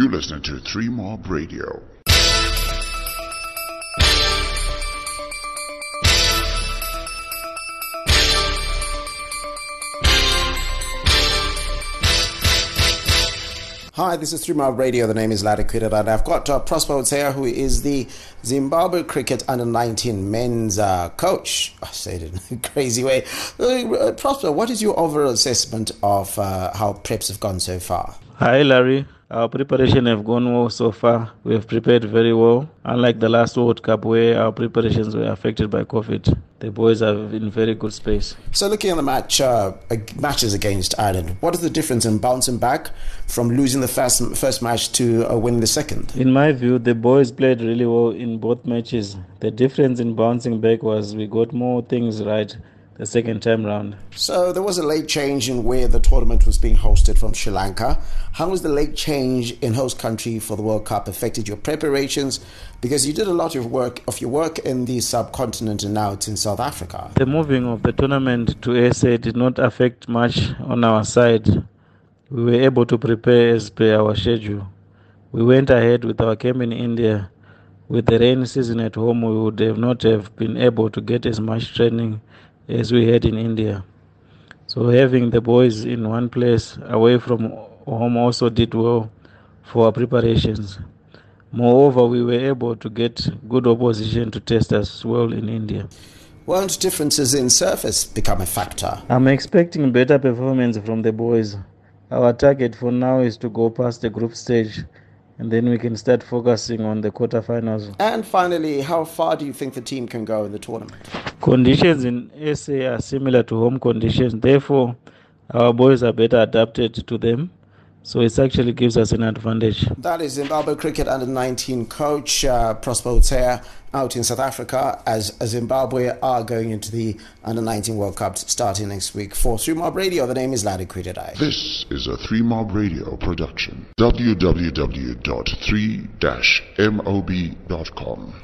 You listen to Three Mob Radio. Hi, this is Three Mob Radio. The name is Larry Quidder, and I've got uh, Prosper Utseya, who is the Zimbabwe Cricket Under 19 men's uh, coach. I said it in a crazy way. Uh, Prosper, what is your overall assessment of uh, how preps have gone so far? Hi, Larry. Our preparation have gone well so far. We have prepared very well. Unlike the last World Cup where our preparations were affected by COVID, the boys are in very good space. So, looking at the match uh, matches against Ireland, what is the difference in bouncing back from losing the first first match to uh, winning the second? In my view, the boys played really well in both matches. The difference in bouncing back was we got more things right the second time round. So there was a late change in where the tournament was being hosted from Sri Lanka. How has the late change in host country for the World Cup affected your preparations? Because you did a lot of work of your work in the subcontinent and now it's in South Africa. The moving of the tournament to SA did not affect much on our side. We were able to prepare as per our schedule. We went ahead with our camp in India. With the rainy season at home, we would have not have been able to get as much training as we had in India. So having the boys in one place away from home also did well for our preparations. Moreover, we were able to get good opposition to test us well in India. Won't differences in surface become a factor? I'm expecting better performance from the boys. Our target for now is to go past the group stage and then we can start focusing on the quarterfinals. And finally, how far do you think the team can go in the tournament? Conditions in SA are similar to home conditions, therefore, our boys are better adapted to them. So it actually gives us an advantage. That is Zimbabwe Cricket Under 19 coach uh, Prosper Utseya out in South Africa as Zimbabwe are going into the Under 19 World Cup starting next week. For 3 Mob Radio, the name is Larry Quididai. This is a 3 Mob Radio production. www.3-mob.com